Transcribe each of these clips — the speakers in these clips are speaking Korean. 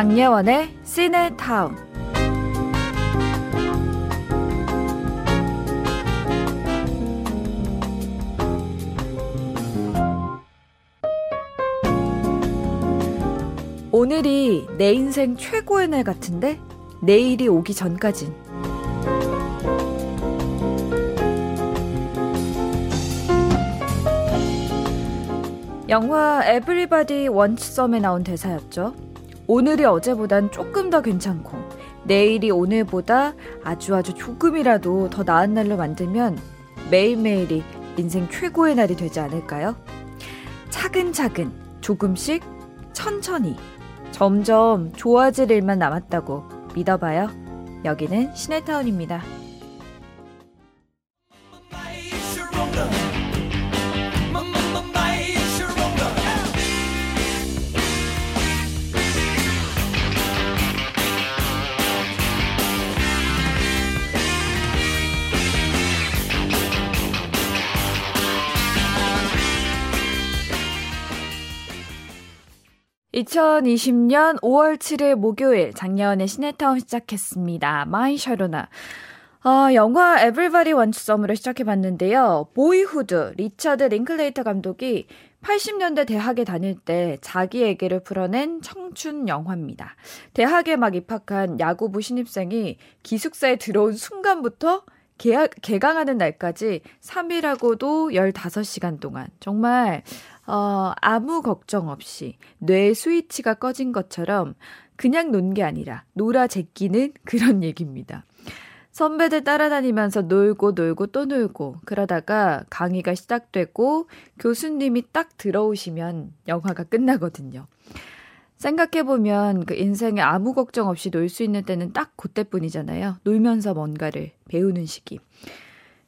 장예원의 시네타운 오늘이 내 인생 최고의 날 같은데? 내일이 오기 전까진. 영화 Wants Some에 나온 대사였죠. 오늘이 어제보단 조금 더 괜찮고 내일이 오늘보다 아주 아주 조금이라도 더 나은 날로 만들면 매일매일이 인생 최고의 날이 되지 않을까요? 차근차근 조금씩 천천히 점점 좋아질 일만 남았다고 믿어봐요. 여기는 시네타운입니다. 2020년 5월 7일 목요일 장예원의 씨네타운 시작했습니다. My Sharona. 아, 영화 Wants Some으로 시작해봤는데요. Boyhood 리차드 링클레이터 감독이 80년대 대학에 다닐 때 자기 얘기를 풀어낸 청춘 영화입니다. 대학에 막 입학한 야구부 신입생이 기숙사에 들어온 순간부터 개학, 개강하는 날까지 3일하고도 15시간 동안 정말 어, 아무 걱정 없이 뇌 스위치가 꺼진 것처럼 그냥 논 게 아니라 놀아 제끼는 그런 얘기입니다. 선배들 따라다니면서 놀고 놀고 또 놀고 그러다가 강의가 시작되고 교수님이 딱 들어오시면 영화가 끝나거든요. 생각해보면 그 인생에 아무 걱정 없이 놀 수 있는 때는 딱 그때뿐이잖아요. 놀면서 뭔가를 배우는 시기.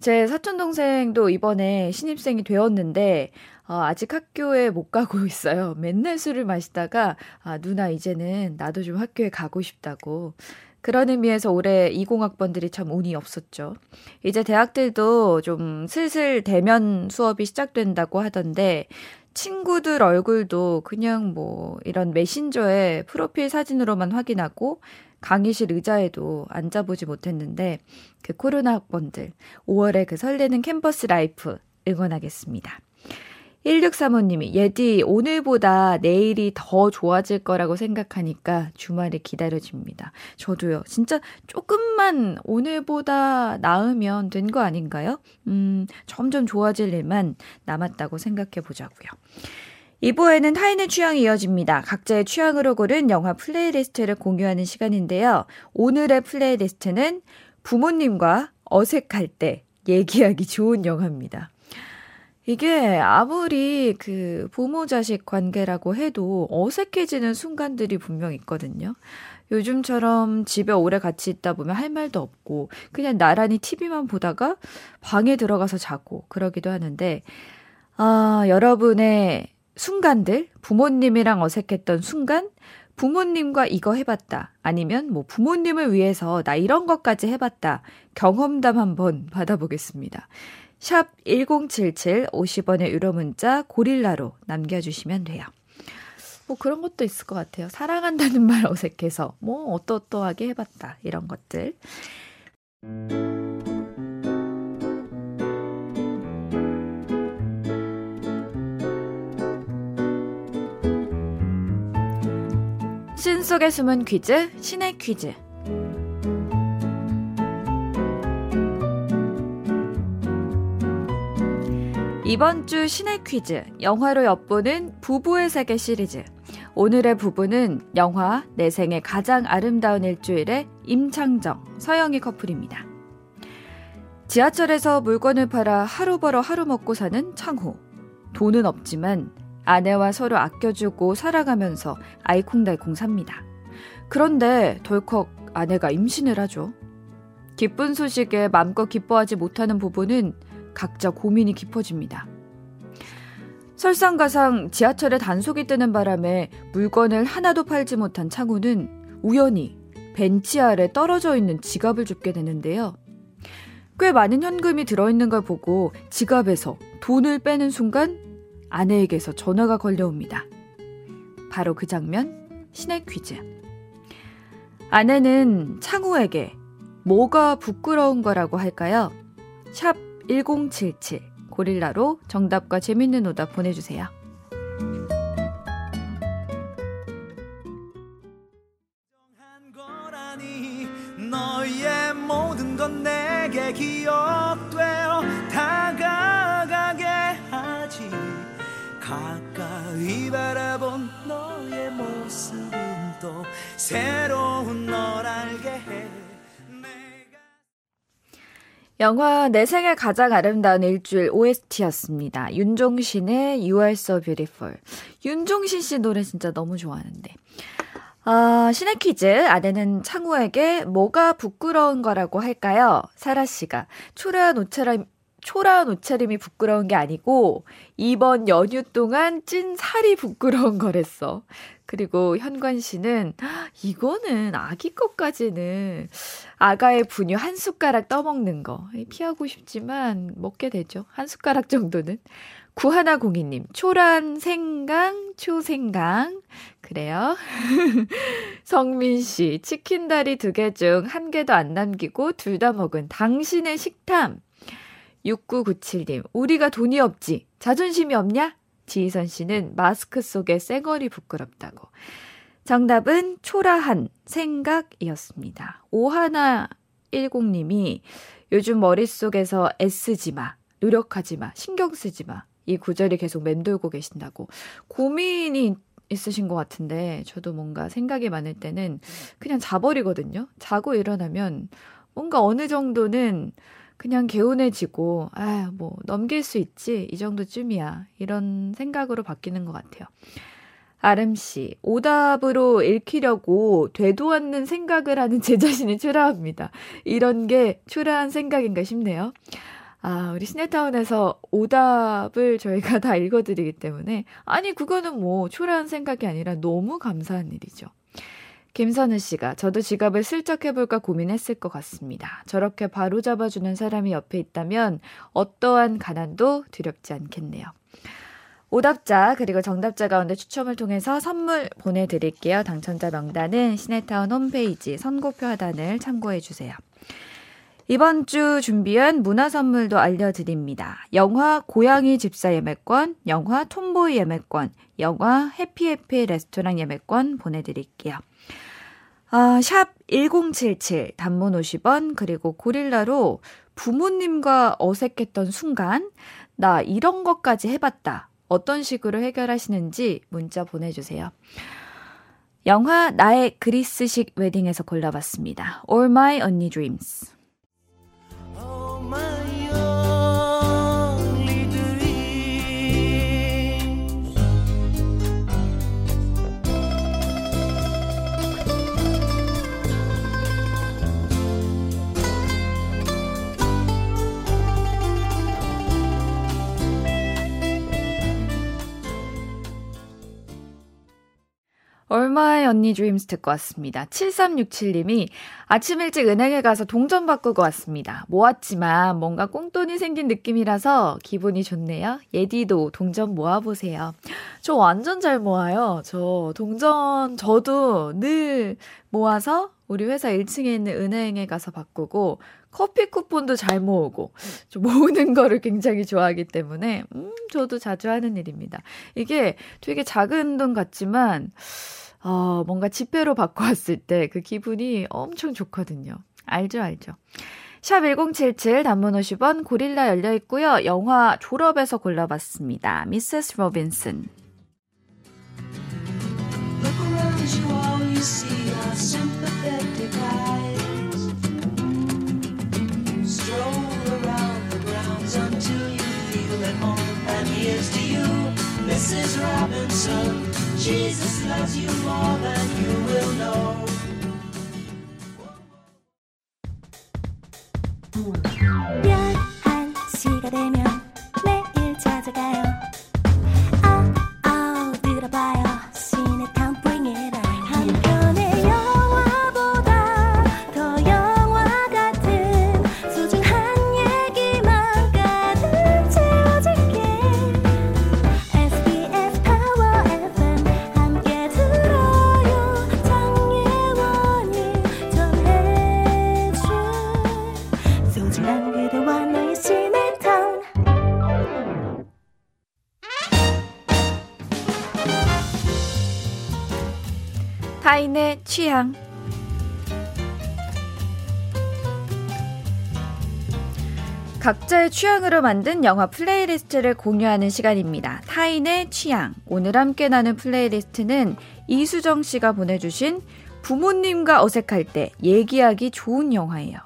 제 사촌 동생도 이번에 신입생이 되었는데, 어, 아직 학교에 못 가고 있어요. 맨날 술을 마시다가, 아, 누나 이제는 나도 좀 학교에 가고 싶다고. 그런 의미에서 올해 20학번들이 참 운이 없었죠. 이제 대학들도 좀 슬슬 대면 수업이 시작된다고 하던데, 친구들 얼굴도 그냥 뭐 이런 메신저에 프로필 사진으로만 확인하고 강의실 의자에도 앉아보지 못했는데 그 코로나 학번들 5월에 그 설레는 캠퍼스 life 응원하겠습니다. 1635님이 예디 오늘보다 내일이 더 좋아질 거라고 생각하니까 주말이 기다려집니다. 저도요. 진짜 조금만 오늘보다 나으면 된 거 아닌가요? 음, 점점 좋아질 일만 남았다고 생각해 보자고요. 2부에는 타인의 취향이 이어집니다. 각자의 취향으로 고른 영화 playlist를 공유하는 시간인데요. 오늘의 playlist는 부모님과 어색할 때 얘기하기 좋은 영화입니다. 이게 아무리 그 부모 자식 관계라고 해도 어색해지는 순간들이 분명 있거든요. 요즘처럼 집에 오래 같이 있다 보면 할 말도 없고 그냥 나란히 TV만 보다가 방에 들어가서 자고 그러기도 하는데 아, 여러분의 순간들, 부모님이랑 어색했던 순간, 부모님과 이거 해봤다. 아니면 뭐 부모님을 위해서 나 이런 것까지 해봤다. 경험담 한번 받아보겠습니다. 샵 1077 50원의 유료 문자 고릴라로 남겨주시면 돼요. 뭐 그런 것도 있을 것 같아요. 사랑한다는 말 어색해서 뭐 어떠어떠하게 해봤다. 이런 것들. 속에 숨은 퀴즈, 신의 퀴즈. 이번 주 신의 퀴즈, 영화로 엿보는 부부의 세계 시리즈. 오늘의 부부는 영화 내 생의 가장 아름다운 일주일의 임창정, 서영희 커플입니다. 지하철에서 물건을 팔아 하루 벌어 하루 먹고 사는 창호. 돈은 없지만 아내와 서로 아껴주고 살아가면서 아이콩달콩 삽니다. 그런데 덜컥 아내가 임신을 하죠. 기쁜 소식에 맘껏 기뻐하지 못하는 부부는 각자 고민이 깊어집니다. 설상가상 지하철에 단속이 뜨는 바람에 물건을 하나도 팔지 못한 창우는 우연히 벤치 아래 떨어져 있는 지갑을 줍게 되는데요. 꽤 많은 현금이 들어있는 걸 보고 지갑에서 돈을 빼는 순간 아내에게서 전화가 걸려옵니다. 바로 그 장면, 신의 퀴즈. 아내는 창우에게 뭐가 부끄러운 거라고 할까요? 샵 1077 고릴라로 정답과 재밌는 오답 보내주세요. 영화 내 생애 가장 아름다운 일주일 OST였습니다. 윤종신의 You Are So Beautiful. 윤종신 씨 노래 진짜 너무 좋아하는데. 아, 신의 퀴즈. 아내는 창우에게 뭐가 부끄러운 거라고 할까요? 사라 씨가 초라한 옷차림, 초라한 옷차림이 부끄러운 게 아니고 이번 연휴 동안 찐 살이 부끄러운 거랬어. 그리고 현관 씨는 이거는 아기 것까지는 아가의 분유 한 숟가락 떠먹는 거 피하고 싶지만 먹게 되죠. 한 숟가락 정도는. 구하나공이님, 초란 생강, 초생강. 그래요. 성민 씨, 치킨 다리 두 개 중 한 개도 안 남기고 둘 다 먹은 당신의 식탐. 6997님, 우리가 돈이 없지. 자존심이 없냐? 지희선 씨는 마스크 속에 쌩얼이 부끄럽다고. 정답은 초라한 생각이었습니다. 오하나 10님이 요즘 머릿속에서 애쓰지 마, 노력하지 마, 신경 쓰지 마. 이 구절이 계속 맴돌고 계신다고. 고민이 있으신 것 같은데, 저도 뭔가 생각이 많을 때는 그냥 자버리거든요. 자고 일어나면 뭔가 어느 정도는 그냥 개운해지고, 아, 뭐, 넘길 수 있지. 이 정도쯤이야. 이런 생각으로 바뀌는 것 같아요. 아름씨, 오답으로 읽히려고 되도 않는 생각을 하는 제 자신이 초라합니다. 이런 게 초라한 생각인가 싶네요. 아, 우리 시네타운에서 오답을 저희가 다 읽어드리기 때문에, 아니, 그거는 뭐, 초라한 생각이 아니라 너무 감사한 일이죠. 김선우 씨가 저도 지갑을 슬쩍 해볼까 고민했을 것 같습니다. 저렇게 바로 잡아주는 사람이 옆에 있다면 어떠한 가난도 두렵지 않겠네요. 오답자 그리고 정답자 가운데 추첨을 통해서 선물 보내드릴게요. 당첨자 명단은 시네타운 홈페이지 선곡표 하단을 참고해 주세요. 이번 주 준비한 문화 선물도 알려드립니다. 영화 고양이 집사 예매권, 영화 톰보이 예매권, 영화 해피해피 레스토랑 예매권 보내드릴게요. 아, 샵 1077, 단문 50원, 그리고 고릴라로 부모님과 어색했던 순간, 나 이런 것까지 해봤다. 어떤 식으로 해결하시는지 문자 보내주세요. 영화 나의 그리스식 웨딩에서 골라봤습니다. All My Only Dreams. 얼마의 언니 드림스 듣고 왔습니다. 7367님이 아침 일찍 은행에 가서 동전 바꾸고 왔습니다. 모았지만 뭔가 꽁돈이 생긴 느낌이라서 기분이 좋네요. 예디도 동전 모아보세요. 저 완전 잘 모아요. 저 동전 저도 늘 모아서 우리 회사 1층에 있는 은행에 가서 바꾸고 커피 쿠폰도 잘 모으고 좀 모으는 거를 굉장히 좋아하기 때문에 음 저도 자주 하는 일입니다. 이게 되게 작은 돈 같지만 어, 뭔가 지폐로 바꿔 왔을 때 그 기분이 엄청 좋거든요. 알죠, 알죠. sharp 1077 단문 50원 고릴라 열려 있고요. 영화 졸업에서 골라봤습니다. Mrs. Robinson. Mrs. Jesus loves you more than you 각자의 취향으로 만든 영화 playlist를 공유하는 시간입니다. 타인의 취향. 오늘 함께 나눈 playlist는 이수정 씨가 보내주신 부모님과 어색할 때 얘기하기 좋은 영화예요.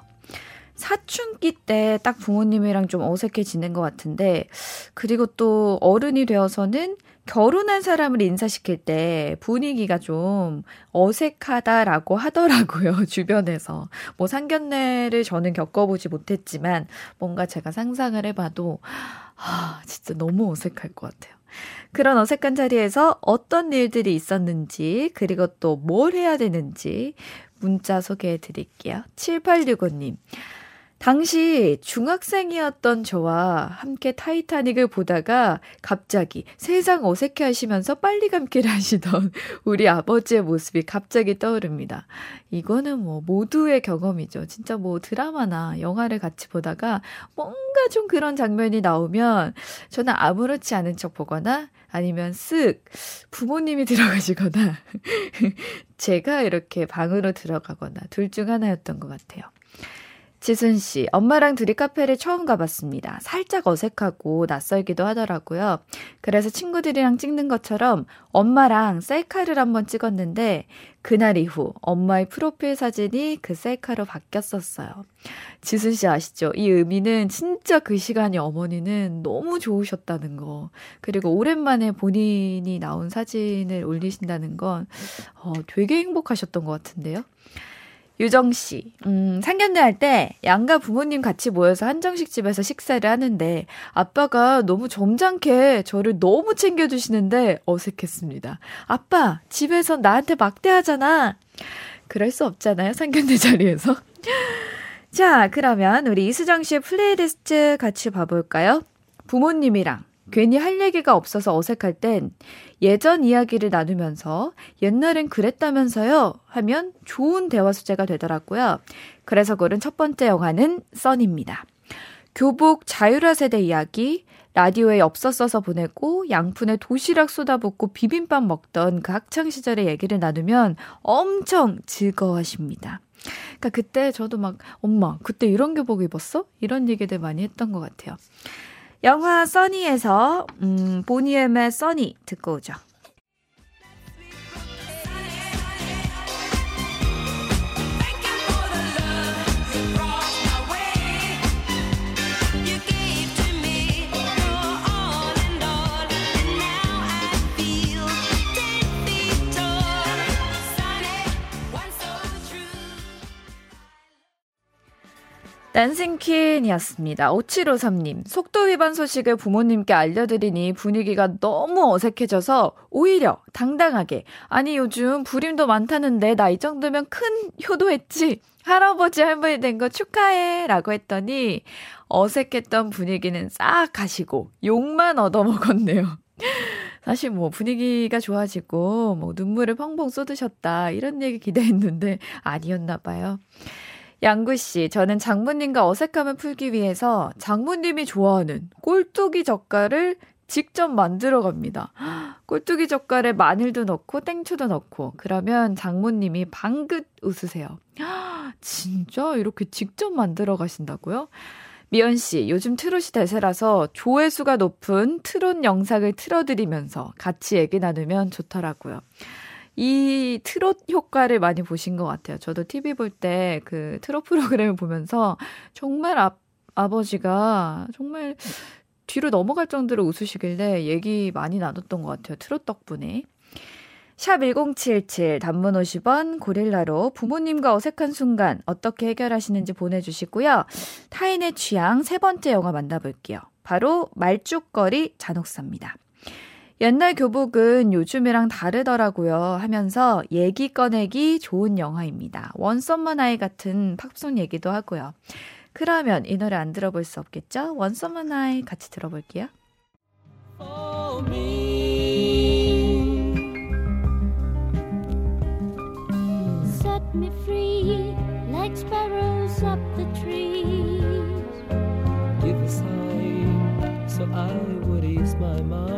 사춘기 때 딱 부모님이랑 좀 어색해지는 것 같은데, 그리고 또 어른이 되어서는 결혼한 사람을 인사시킬 때 분위기가 좀 어색하다라고 하더라고요, 주변에서. 뭐 상견례를 저는 겪어보지 못했지만, 뭔가 제가 상상을 해봐도, 아, 진짜 너무 어색할 것 같아요. 그런 어색한 자리에서 어떤 일들이 있었는지, 그리고 또 뭘 해야 되는지 문자 소개해 드릴게요. 7865님. 당시 중학생이었던 저와 함께 타이타닉을 보다가 갑자기 세상 어색해 하시면서 빨리 감기를 하시던 우리 아버지의 모습이 갑자기 떠오릅니다. 이거는 뭐 모두의 경험이죠. 진짜 뭐 드라마나 영화를 같이 보다가 뭔가 좀 그런 장면이 나오면 저는 아무렇지 않은 척 보거나 아니면 쓱 부모님이 들어가시거나 제가 이렇게 방으로 들어가거나 둘 중 하나였던 것 같아요. 지순 씨, 엄마랑 둘이 카페를 처음 가봤습니다. 살짝 어색하고 낯설기도 하더라고요. 그래서 친구들이랑 찍는 것처럼 엄마랑 셀카를 한번 찍었는데 그날 이후 엄마의 프로필 사진이 그 셀카로 바뀌었었어요. 지순 씨 아시죠? 이 의미는 진짜 그 시간이 어머니는 너무 좋으셨다는 거. 그리고 오랜만에 본인이 나온 사진을 올리신다는 건 어, 되게 행복하셨던 것 같은데요. 유정 씨, 음, 상견례 할 때 양가 부모님 같이 모여서 한정식 집에서 식사를 하는데 아빠가 너무 점잖게 저를 너무 챙겨주시는데 어색했습니다. 아빠, 집에서 나한테 막대하잖아. 그럴 수 없잖아요, 상견례 자리에서. 자, 그러면 우리 이수정 씨의 플레이리스트 같이 봐볼까요? 부모님이랑 괜히 할 얘기가 없어서 어색할 땐 예전 이야기를 나누면서 옛날엔 그랬다면서요 하면 좋은 대화 소재가 되더라고요. 그래서 고른 첫 번째 영화는 써니입니다. 교복 자유라 세대 이야기, 라디오에 없었어서 보내고 양푼에 도시락 쏟아붓고 비빔밥 먹던 그 학창 시절의 얘기를 나누면 엄청 즐거워하십니다. 그러니까 그때 저도 막 엄마 그때 이런 교복 입었어? 이런 얘기들 많이 했던 것 같아요. 영화 써니에서 음, 보니엠의 써니 듣고 오죠. 댄싱퀸이었습니다. 5753님, 속도 위반 소식을 부모님께 알려드리니 분위기가 너무 어색해져서 오히려 당당하게, 아니 요즘 불임도 많다는데 나 이 정도면 큰 효도했지? 할아버지 할머니 된 거 축하해! 라고 했더니 어색했던 분위기는 싹 가시고 욕만 얻어먹었네요. 사실 뭐 분위기가 좋아지고 뭐 눈물을 펑펑 쏟으셨다 이런 얘기 기대했는데 아니었나 봐요. 양구 씨, 저는 장모님과 어색함을 풀기 위해서 장모님이 좋아하는 꼴뚜기 젓갈을 직접 만들어 갑니다. 꼴뚜기 젓갈에 마늘도 넣고 땡초도 넣고 그러면 장모님이 방긋 웃으세요. 진짜 이렇게 직접 만들어 가신다고요? 미연 씨, 요즘 트롯이 대세라서 조회수가 높은 트롯 영상을 틀어드리면서 같이 얘기 나누면 좋더라고요. 이 트롯 효과를 많이 보신 것 같아요. 저도 TV 볼 때 그 트롯 프로그램을 보면서 정말 아, 아버지가 정말 뒤로 넘어갈 정도로 웃으시길래 얘기 많이 나눴던 것 같아요. 트롯 덕분에. 샵 1077 단문 50원 고릴라로 부모님과 어색한 순간 어떻게 해결하시는지 보내주시고요. 타인의 취향 세 번째 영화 만나볼게요. 바로 말죽거리 잔혹사입니다. 옛날 교복은 요즘이랑 다르더라고요 하면서 얘기 꺼내기 좋은 영화입니다. 원썸머 나이 같은 팝송 얘기도 하고요. 그러면 이 노래 안 들어볼 수 없겠죠? 원썸머 나이 같이 들어볼게요. Set me free like sparrows up the trees. Give a sign so I would ease my mind.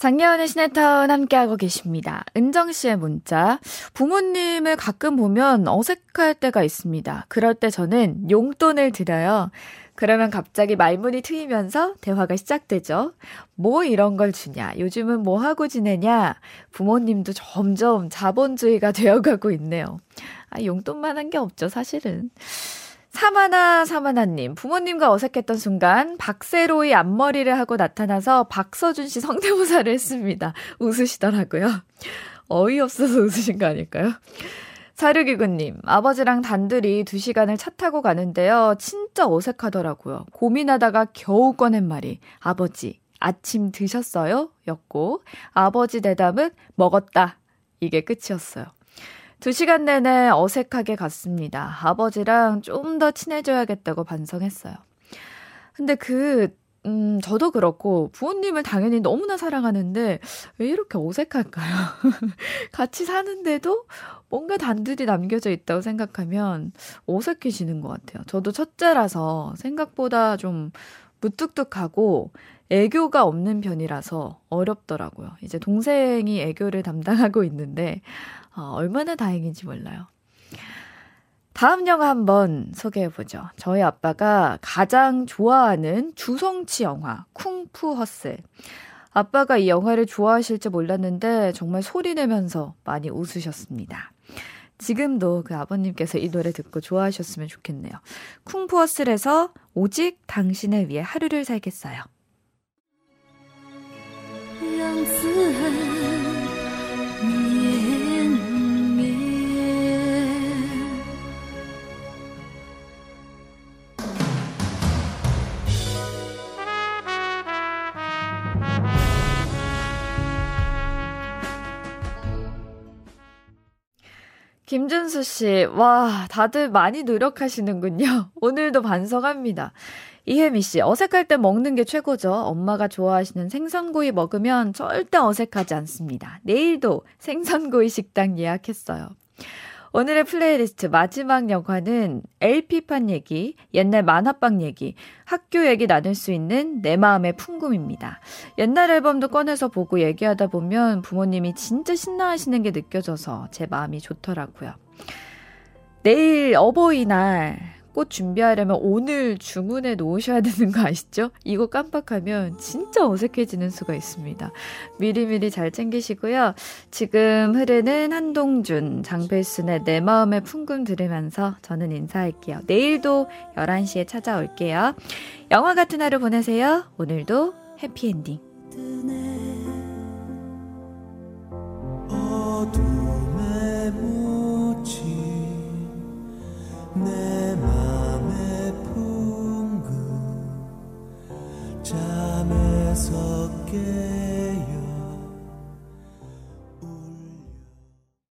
장예원의 시네타운 함께하고 계십니다. 은정 씨의 문자. 부모님을 가끔 보면 어색할 때가 있습니다. 그럴 때 저는 용돈을 드려요. 그러면 갑자기 말문이 트이면서 대화가 시작되죠. 뭐 이런 걸 주냐? 요즘은 뭐 하고 지내냐? 부모님도 점점 자본주의가 되어가고 있네요. 아, 용돈만 한 게 없죠, 사실은. 사마나 사마나님, 부모님과 어색했던 순간 박세로의 앞머리를 하고 나타나서 박서준 씨 성대모사를 했습니다. 웃으시더라고요. 어이없어서 웃으신 거 아닐까요? 사르기구님, 아버지랑 단둘이 두 시간을 차 타고 가는데요. 진짜 어색하더라고요. 고민하다가 겨우 꺼낸 말이, 아버지, 아침 드셨어요? 였고, 아버지 대답은 먹었다. 이게 끝이었어요. 두 시간 내내 어색하게 갔습니다. 아버지랑 좀 더 친해져야겠다고 반성했어요. 근데 그, 음, 저도 그렇고 부모님을 당연히 너무나 사랑하는데 왜 이렇게 어색할까요? 같이 사는데도 뭔가 단둘이 남겨져 있다고 생각하면 어색해지는 것 같아요. 저도 첫째라서 생각보다 좀 무뚝뚝하고 애교가 없는 편이라서 어렵더라고요. 이제 동생이 애교를 담당하고 있는데 어, 얼마나 다행인지 몰라요. 다음 영화 한번 소개해보죠. 저희 아빠가 가장 좋아하는 주성치 영화, 쿵푸 허슬. 아빠가 이 영화를 좋아하실지 몰랐는데 정말 소리 내면서 많이 웃으셨습니다. 지금도 그 아버님께서 이 노래 듣고 좋아하셨으면 좋겠네요. 쿵푸 허슬에서 오직 당신을 위해 하루를 살겠어요. 김준수 씨, 와, 다들 많이 노력하시는군요. 오늘도 반성합니다. 이혜미 씨, 어색할 때 먹는 게 최고죠. 엄마가 좋아하시는 생선구이 먹으면 절대 어색하지 않습니다. 내일도 생선구이 식당 예약했어요. 오늘의 플레이리스트 마지막 영화는 LP판 얘기, 옛날 만화방 얘기, 학교 얘기 나눌 수 있는 내 마음의 풍금입니다. 옛날 앨범도 꺼내서 보고 얘기하다 보면 부모님이 진짜 신나하시는 게 느껴져서 제 마음이 좋더라고요. 내일 어버이날 꽃 준비하려면 오늘 주문해 놓으셔야 되는 거 아시죠? 이거 깜빡하면 진짜 어색해지는 수가 있습니다. 미리미리 잘 챙기시고요. 지금 흐르는 한동준, 장필순의 내 마음의 풍금 들으면서 저는 인사할게요. 내일도 11시에 찾아올게요. 영화 같은 하루 보내세요. 오늘도 해피엔딩. 어두 다섯 개